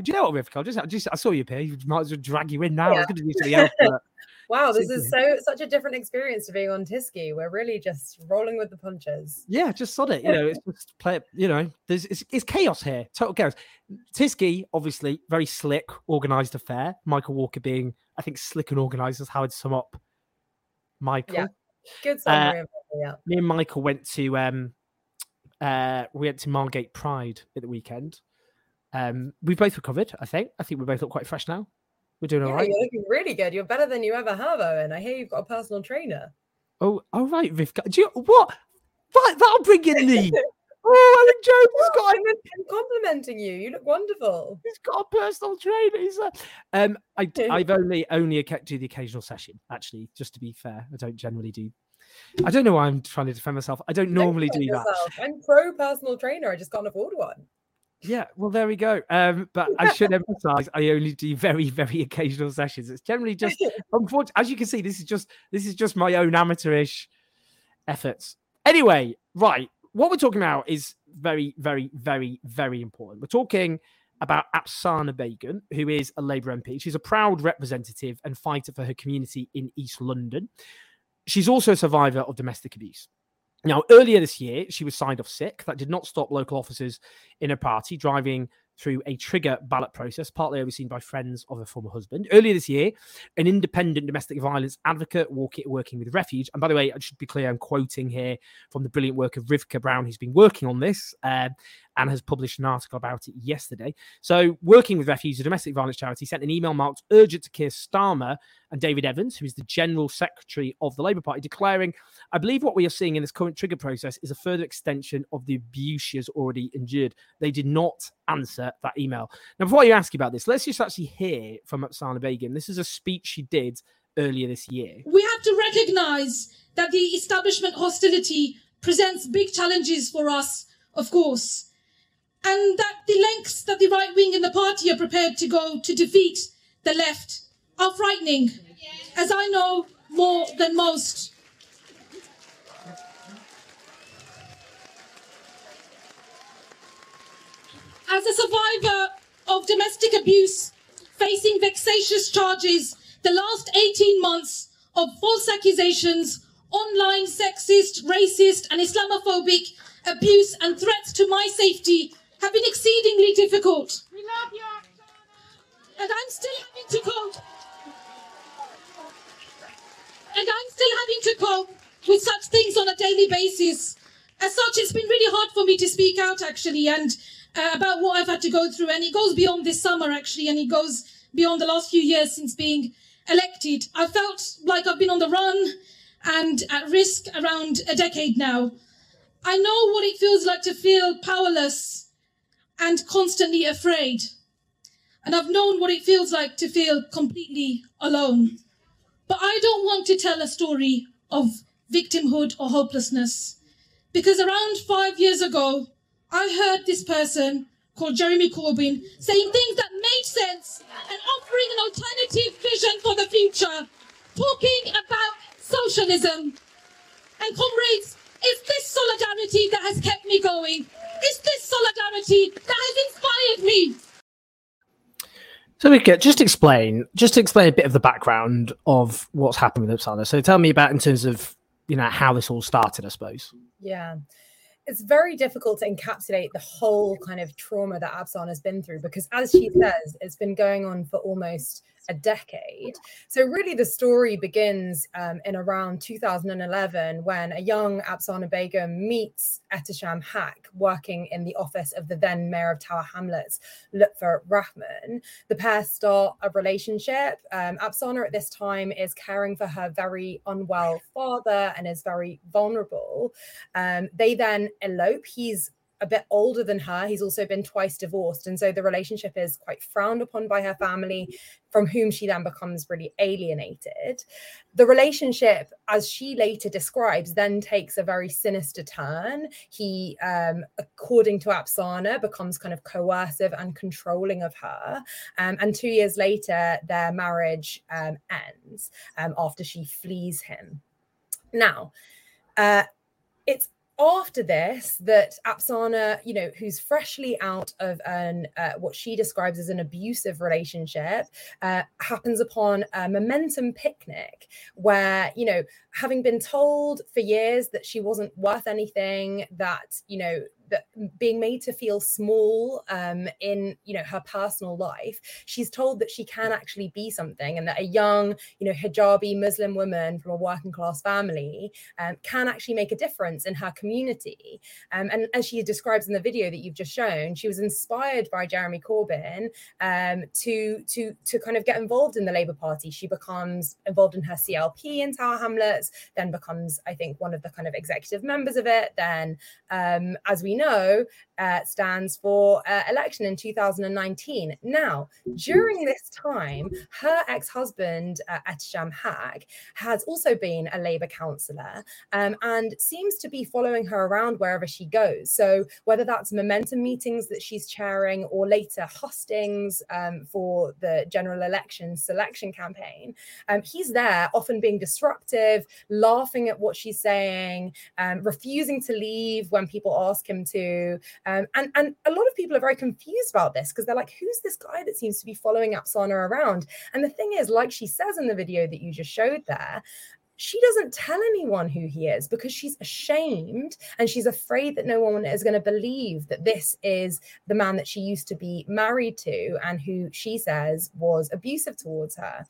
Do you know what, Rivkah? I just, I just, I saw you here. You might as well drag you in now. Yeah. I was going to do something else. But... wow, this is so such a different experience to being on Tysky. We're really just rolling with the punches. Yeah, just sod it. You know, it's just play. You know, there's it's, it's chaos here. Total chaos. Tysky, obviously, very slick, organised affair. Michael Walker being, I think, slick and organised as how I'd sum up Michael. Yeah. Good summary. Uh, yeah. Me and Michael went to um, uh, we went to Margate Pride at the weekend. Um, we both recovered. I think. I think we both look quite fresh now. We're doing all yeah, right. You're looking really good. You're better than you ever have, Owen. I hear you've got a personal trainer. Oh, all right, Rivkah. Do you what? That, that'll bring in the. Oh, Alan Jones has got. I'm complimenting you. You look wonderful. He's got a personal trainer. He's a, um, I, I've only only do the occasional session. Actually, just to be fair, I don't generally do. I don't know why I'm trying to defend myself. I don't normally do yourself. that. I'm pro personal trainer. I just can't afford one. Yeah, well, there we go. Um, but I should emphasize, I only do very, very occasional sessions. It's generally just, unfortunately, as you can see, this is just this is just my own amateurish efforts. Anyway, right, what we're talking about is very, very, very, very important. We're talking about Apsana Begum, who is a Labour MP. She's a proud representative and fighter for her community in East London. She's also a survivor of domestic abuse. Now, earlier this year, she was signed off sick. That did not stop local officers in her party driving through a trigger ballot process, partly overseen by friends of her former husband. Earlier this year, an independent domestic violence advocate working with Refuge, and by the way, I should be clear, I'm quoting here from the brilliant work of Rivkah Brown, who's been working on this. Uh, and has published an article about it yesterday. So, working with Refuge, a domestic violence charity, sent an email marked urgent to Keir Starmer and David Evans, who is the General Secretary of the Labour Party, declaring, I believe what we are seeing in this current trigger process is a further extension of the abuse she has already endured. They did not answer that email. Now, before you ask about this, let's just actually hear from Apsana Begum. This is a speech she did earlier this year. We have to recognise that the establishment hostility presents big challenges for us, of course and that the lengths that the right wing in the party are prepared to go to defeat the left are frightening, as I know more than most. As a survivor of domestic abuse, facing vexatious charges, the last 18 months of false accusations, online sexist, racist, and Islamophobic abuse and threats to my safety have been exceedingly difficult. We love you. And I'm still having to cope. And I'm still having to cope with such things on a daily basis. As such, it's been really hard for me to speak out actually and uh, about what I've had to go through. And it goes beyond this summer actually, and it goes beyond the last few years since being elected. I felt like I've been on the run and at risk around a decade now. I know what it feels like to feel powerless and constantly afraid. And I've known what it feels like to feel completely alone. But I don't want to tell a story of victimhood or hopelessness. Because around five years ago, I heard this person called Jeremy Corbyn saying things that made sense and offering an alternative vision for the future, talking about socialism. And comrades, it's this solidarity that has kept me going. It's this solidarity that has inspired me. So, Mika, just explain, just explain a bit of the background of what's happened with Apsana. So, tell me about in terms of you know how this all started, I suppose. Yeah, it's very difficult to encapsulate the whole kind of trauma that Apsana has been through because, as she says, it's been going on for almost a decade. So, really, the story begins um, in around 2011 when a young Apsana Begum meets Ehtesham Haq working in the office of the then mayor of Tower Hamlets, Lutfur Rahman. The pair start a relationship. Um, Apsana at this time is caring for her very unwell father and is very vulnerable. Um, they then elope. He's a bit older than her. He's also been twice divorced. And so the relationship is quite frowned upon by her family, from whom she then becomes really alienated. The relationship, as she later describes, then takes a very sinister turn. He, um, according to Apsana, becomes kind of coercive and controlling of her. Um, and two years later, their marriage um, ends um, after she flees him. Now, uh, it's after this that Apsana, you know, who's freshly out of an uh, what she describes as an abusive relationship, uh, happens upon a momentum picnic where, you know, having been told for years that she wasn't worth anything, that, you know, that being made to feel small um, in you know her personal life she's told that she can actually be something and that a young you know hijabi muslim woman from a working class family um, can actually make a difference in her community. Um, and as she describes in the video that you've just shown she was inspired by jeremy corbyn um, to to to kind of get involved in the labour party. She becomes involved in her clp in tower hamlets then becomes i think one of the kind of executive members of it then um, as we know uh, stands for uh, election in 2019. Now, during this time, her ex husband, uh, Ehtesham Haq, has also been a Labour councillor um, and seems to be following her around wherever she goes. So, whether that's momentum meetings that she's chairing or later hustings um, for the general election selection campaign, um, he's there, often being disruptive, laughing at what she's saying, um, refusing to leave when people ask him to. Um, and, and a lot of people are very confused about this because they're like, who's this guy that seems to be following Apsana around? And the thing is, like she says in the video that you just showed there, she doesn't tell anyone who he is because she's ashamed and she's afraid that no one is going to believe that this is the man that she used to be married to and who she says was abusive towards her.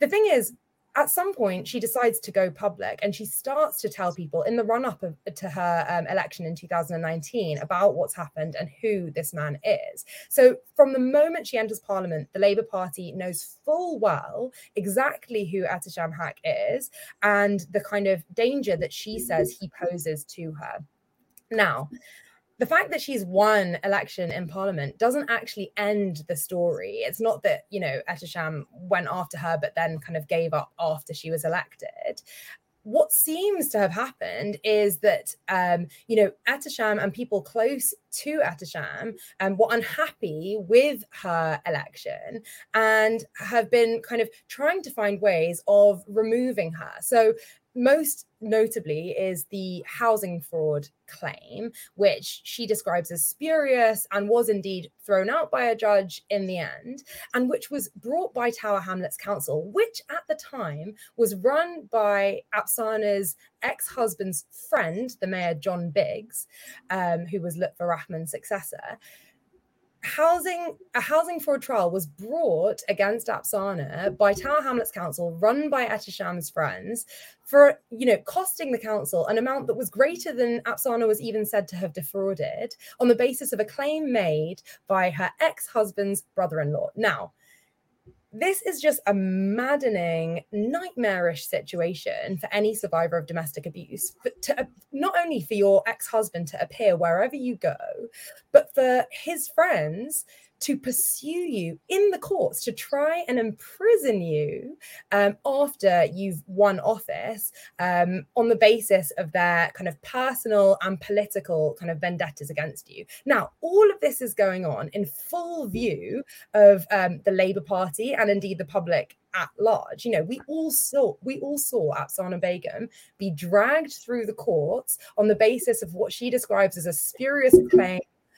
The thing is, at some point she decides to go public and she starts to tell people in the run up to her um, election in 2019 about what's happened and who this man is. So from the moment she enters parliament the labour party knows full well exactly who Ehtesham Haq is and the kind of danger that she says he poses to her. Now the fact that she's won election in parliament doesn't actually end the story. It's not that, you know, Ehtesham went after her, but then kind of gave up after she was elected. What seems to have happened is that, um, you know, Ehtesham and people close to Ehtesham um, were unhappy with her election and have been kind of trying to find ways of removing her. So most notably is the housing fraud claim, which she describes as spurious and was indeed thrown out by a judge in the end, and which was brought by Tower Hamlets Council, which at the time was run by Apsana's ex husband's friend, the mayor John Biggs, um, who was Lutfur Rahman's successor housing a housing fraud trial was brought against Apsana by Tower Hamlets Council, run by Ehtesham's friends, for you know costing the council an amount that was greater than Apsana was even said to have defrauded on the basis of a claim made by her ex-husband's brother-in-law. Now, this is just a maddening, nightmarish situation for any survivor of domestic abuse. But to, uh, not only for your ex husband to appear wherever you go, but for his friends to pursue you in the courts to try and imprison you um, after you've won office um, on the basis of their kind of personal and political kind of vendettas against you. Now, all of this is going on in full view of um, the Labour Party and indeed the public at large. You know, we all saw we all saw Apsana Begum be dragged through the courts on the basis of what she describes as a spurious claim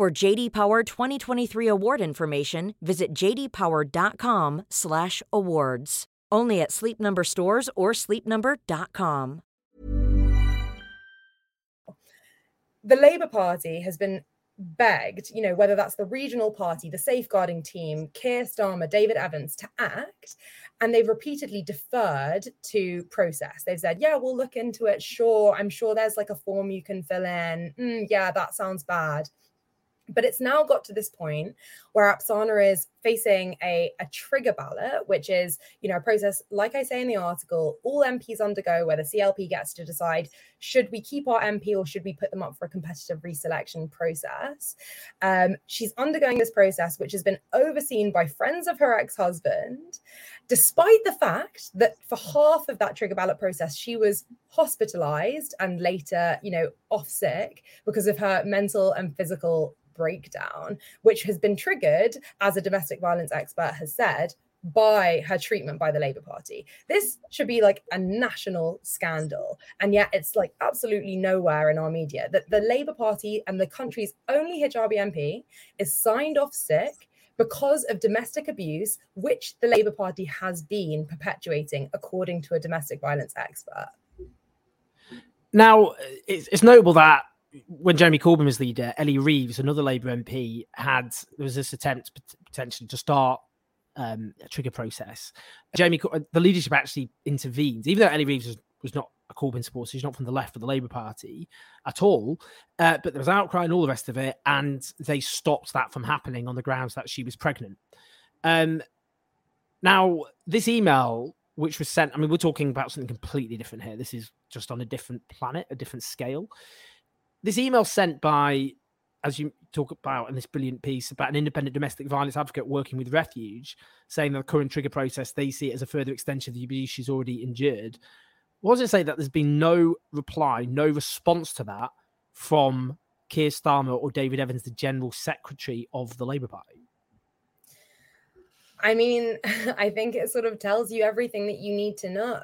For JD Power 2023 award information, visit jdpower.com/awards. Only at Sleep Number stores or sleepnumber.com. The Labour Party has been begged, you know, whether that's the regional party, the safeguarding team, Keir Starmer, David Evans, to act. And they've repeatedly deferred to process. They've said, yeah, we'll look into it. Sure. I'm sure there's like a form you can fill in. Mm, yeah, that sounds bad. But it's now got to this point where Apsana is facing a, a trigger ballot, which is, you know, a process, like I say in the article, all MPs undergo where the CLP gets to decide should we keep our MP or should we put them up for a competitive reselection process. Um, she's undergoing this process, which has been overseen by friends of her ex-husband, despite the fact that for half of that trigger ballot process, she was hospitalized and later, you know, off sick because of her mental and physical breakdown, which has been triggered, as a domestic violence expert has said, by her treatment by the Labour Party. This should be like a national scandal. And yet it's like absolutely nowhere in our media that the Labour Party and the country's only hijabi MP is signed off sick because of domestic abuse, which the Labour Party has been perpetuating, according to a domestic violence expert. Now, it's, it's notable that when Jeremy Corbyn was leader, Ellie Reeves, another Labour MP, had there was this attempt potentially to start um, a trigger process. Jeremy, the leadership actually intervened, even though Ellie Reeves was, was not a Corbyn supporter, she's not from the left of the Labour Party at all. Uh, but there was outcry and all the rest of it, and they stopped that from happening on the grounds that she was pregnant. Um, now, this email, which was sent, I mean, we're talking about something completely different here. This is just on a different planet, a different scale this email sent by, as you talk about in this brilliant piece about an independent domestic violence advocate working with Refuge, saying that the current trigger process they see it as a further extension of the abuse she's already endured. What does it say that there's been no reply, no response to that from Keir Starmer or David Evans, the General Secretary of the Labour Party? I mean, I think it sort of tells you everything that you need to know,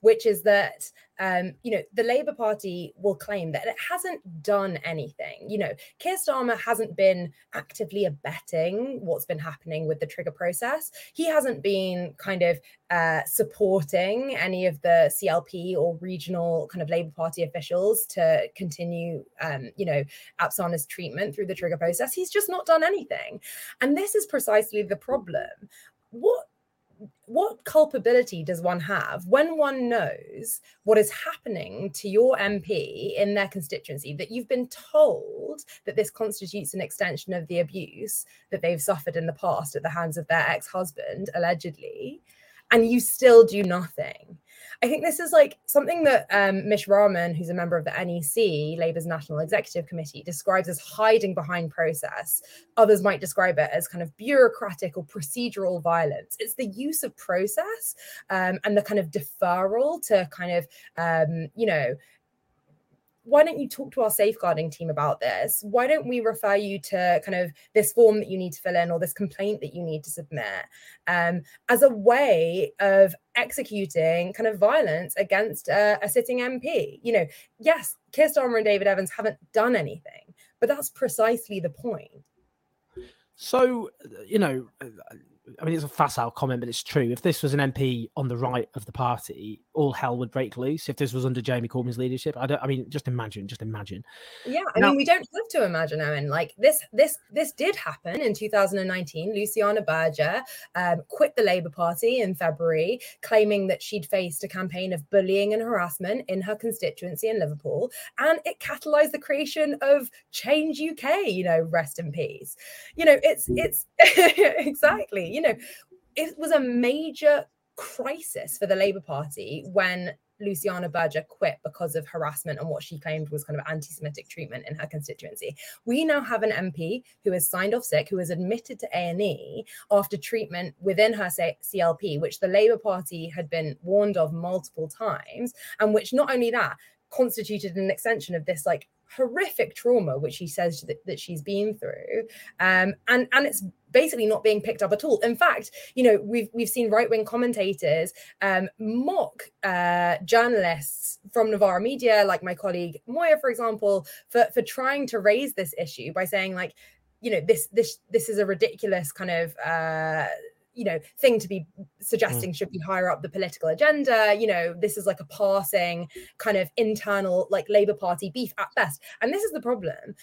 which is that um, you know, the Labour Party will claim that it hasn't done anything. You know, Keir Starmer hasn't been actively abetting what's been happening with the trigger process. He hasn't been kind of uh, supporting any of the CLP or regional kind of Labour Party officials to continue, um, you know, Apsana's treatment through the trigger process. He's just not done anything. And this is precisely the problem. What what culpability does one have when one knows what is happening to your MP in their constituency, that you've been told that this constitutes an extension of the abuse that they've suffered in the past at the hands of their ex husband, allegedly, and you still do nothing? I think this is like something that um, Mish Rahman, who's a member of the NEC, Labour's National Executive Committee, describes as hiding behind process. Others might describe it as kind of bureaucratic or procedural violence. It's the use of process um, and the kind of deferral to kind of, um, you know, why don't you talk to our safeguarding team about this? Why don't we refer you to kind of this form that you need to fill in or this complaint that you need to submit um, as a way of executing kind of violence against a, a sitting MP? You know, yes, Keir Starmer and David Evans haven't done anything, but that's precisely the point. So, you know, I mean, it's a facile comment, but it's true. If this was an MP on the right of the party, all hell would break loose. If this was under Jeremy Corbyn's leadership, I don't. I mean, just imagine, just imagine. Yeah, I now, mean, we don't have to imagine, Owen. Like this, this, this did happen in 2019. Luciana Berger um, quit the Labour Party in February, claiming that she'd faced a campaign of bullying and harassment in her constituency in Liverpool, and it catalyzed the creation of Change UK. You know, rest in peace. You know, it's it's exactly you know, it was a major crisis for the Labour Party when Luciana Berger quit because of harassment and what she claimed was kind of anti Semitic treatment in her constituency. We now have an MP who has signed off sick, who has admitted to A&E after treatment within her CLP, which the Labour Party had been warned of multiple times, and which not only that, constituted an extension of this like horrific trauma which she says that, that she's been through um, and and it's basically not being picked up at all. In fact you know we've we've seen right-wing commentators um, mock uh, journalists from novara media like my colleague moya for example for for trying to raise this issue by saying like you know this this this is a ridiculous kind of uh you know thing to be suggesting mm. should be higher up the political agenda you know this is like a passing kind of internal like labor party beef at best and this is the problem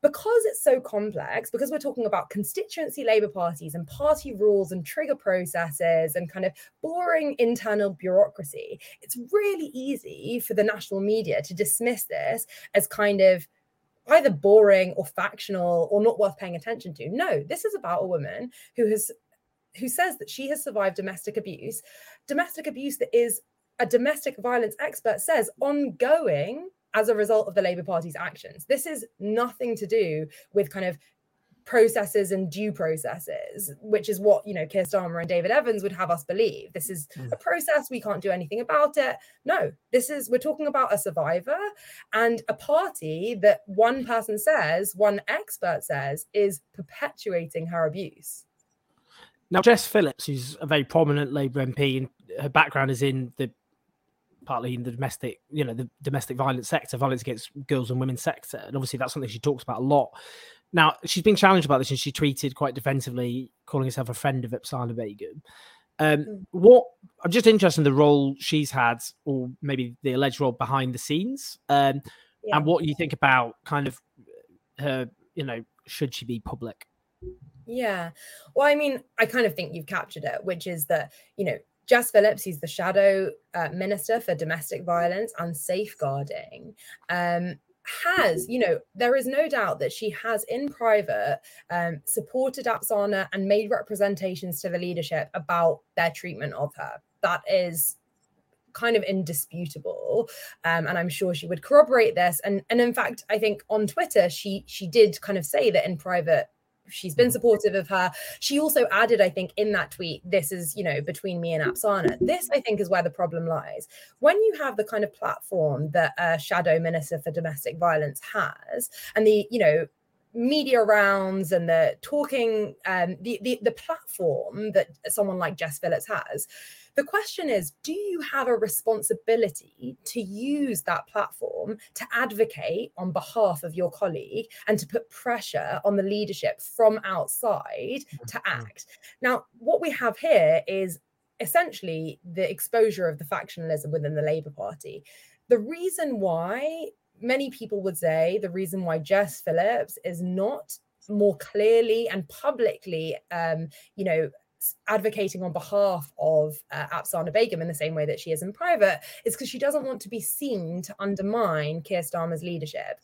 because it's so complex because we're talking about constituency labor parties and party rules and trigger processes and kind of boring internal bureaucracy it's really easy for the national media to dismiss this as kind of either boring or factional or not worth paying attention to. No, this is about a woman who has who says that she has survived domestic abuse, domestic abuse that is a domestic violence expert says ongoing as a result of the Labour Party's actions. This is nothing to do with kind of processes and due processes, which is what you know Keir Starmer and David Evans would have us believe. This is mm. a process; we can't do anything about it. No, this is we're talking about a survivor and a party that one person says, one expert says, is perpetuating her abuse. Now, Jess Phillips, who's a very prominent Labour MP, and her background is in the partly in the domestic, you know, the domestic violence sector, violence against girls and women sector, and obviously that's something she talks about a lot. Now, she's been challenged about this, and she tweeted quite defensively, calling herself a friend of Apsana Begum. Um, mm. What I'm just interested in the role she's had, or maybe the alleged role behind the scenes, um, yeah. and what you think about kind of her, you know, should she be public? Yeah. Well, I mean, I kind of think you've captured it, which is that, you know, Jess Phillips, he's the shadow uh, minister for domestic violence and safeguarding, um, has, you know, there is no doubt that she has in private um, supported Apsana and made representations to the leadership about their treatment of her. That is kind of indisputable um, and i'm sure she would corroborate this and and in fact i think on twitter she she did kind of say that in private she's been supportive of her. She also added, I think, in that tweet, this is, you know, between me and Apsana. This, I think, is where the problem lies. When you have the kind of platform that a shadow minister for domestic violence has, and the, you know, media rounds and the talking um the, the the platform that someone like Jess Phillips has the question is do you have a responsibility to use that platform to advocate on behalf of your colleague and to put pressure on the leadership from outside to mm-hmm. act? Now, what we have here is essentially the exposure of the factionalism within the Labour Party. The reason why many people would say the reason why Jess Phillips is not more clearly and publicly, um, you know, advocating on behalf of uh, Apsana Begum in the same way that she is in private is because she doesn't want to be seen to undermine Keir Starmer's leadership.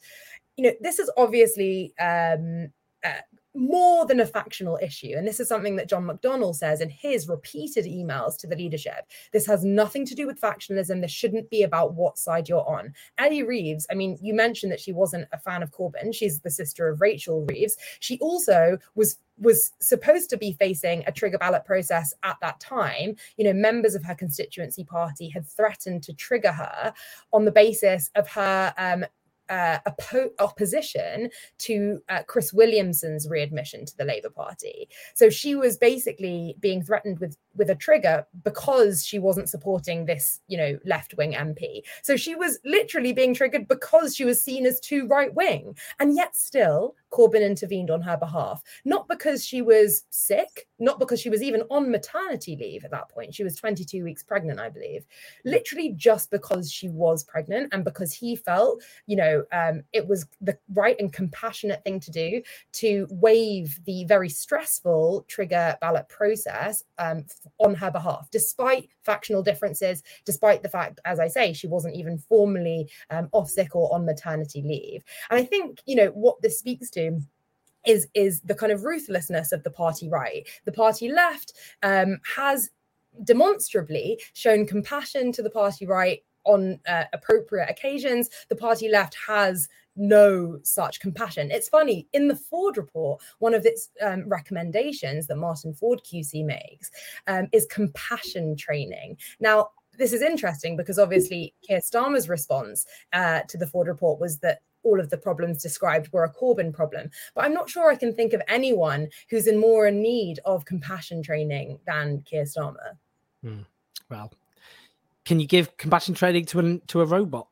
You know, this is obviously um, uh, more than a factional issue. And this is something that John McDonnell says in his repeated emails to the leadership. This has nothing to do with factionalism. This shouldn't be about what side you're on. Ellie Reeves, I mean, you mentioned that she wasn't a fan of Corbyn. She's the sister of Rachel Reeves. She also was was supposed to be facing a trigger ballot process at that time. You know, members of her constituency party had threatened to trigger her on the basis of her um, uh, oppo- opposition to uh, Chris Williamson's readmission to the Labour Party. So she was basically being threatened with with a trigger because she wasn't supporting this, you know, left wing MP. So she was literally being triggered because she was seen as too right wing, and yet still Corbyn intervened on her behalf, not because she was sick, not because she was even on maternity leave at that point. She was 22 weeks pregnant, I believe, literally just because she was pregnant and because he felt, you know, um, it was the right and compassionate thing to do to waive the very stressful trigger ballot process um, on her behalf, despite factional differences, despite the fact, as I say, she wasn't even formally um, off sick or on maternity leave. And I think, you know, what this speaks to is is the kind of ruthlessness of the party right the party left um, has demonstrably shown compassion to the party right on uh, appropriate occasions. The party left has no such compassion. It's funny, in the Ford report, one of its um, recommendations that Martin Ford QC makes um, is compassion training. Now, this is interesting because obviously Keir Starmer's response uh, to the Ford report was that all of the problems described were a Corbyn problem. But I'm not sure I can think of anyone who's in more in need of compassion training than Keir Starmer. Hmm. Well, can you give compassion training to a to a robot?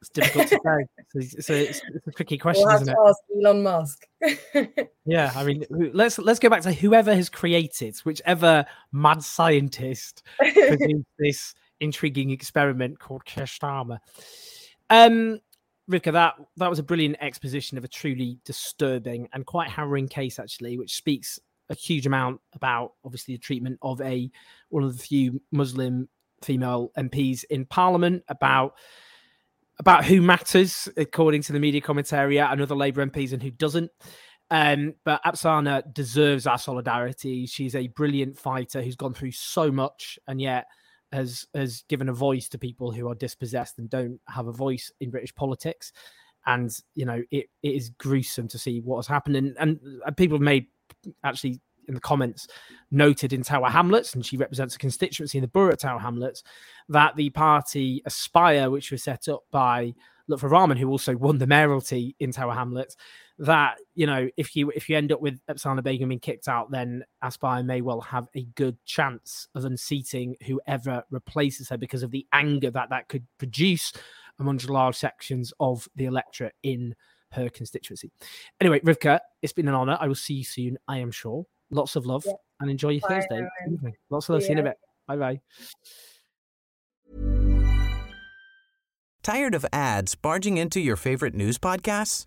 It's difficult to say. It's, a, it's, a tricky question, we'll isn't it? Ask Elon Musk. yeah, I mean, let's let's go back to whoever has created, whichever mad scientist produced this intriguing experiment called Keir Starmer. Um, Rivkah, that that was a brilliant exposition of a truly disturbing and quite harrowing case, actually, which speaks a huge amount about obviously the treatment of a one of the few Muslim female MPs in Parliament, about about who matters according to the media commentariat and other Labour MPs and who doesn't. Um, but Apsana deserves our solidarity. She's a brilliant fighter who's gone through so much and yet has has given a voice to people who are dispossessed and don't have a voice in British politics. And you know, it, it is gruesome to see what has happened. And, and uh, people have made actually in the comments noted in Tower Hamlets, and she represents a constituency in the borough of Tower Hamlets, that the party Aspire, which was set up by Lutfur Rahman, who also won the mayoralty in Tower Hamlets, that you know if you if you end up with Apsana Begum being kicked out, then Aspire may well have a good chance of unseating whoever replaces her because of the anger that that could produce amongst large sections of the electorate in her constituency. Anyway, Rivkah, it's been an honor. I will see you soon, I am sure. Lots of love yeah. and enjoy your Bye, Thursday evening. Lots of love. See you in a bit. Bye bye. Tired of ads barging into your favorite news podcasts?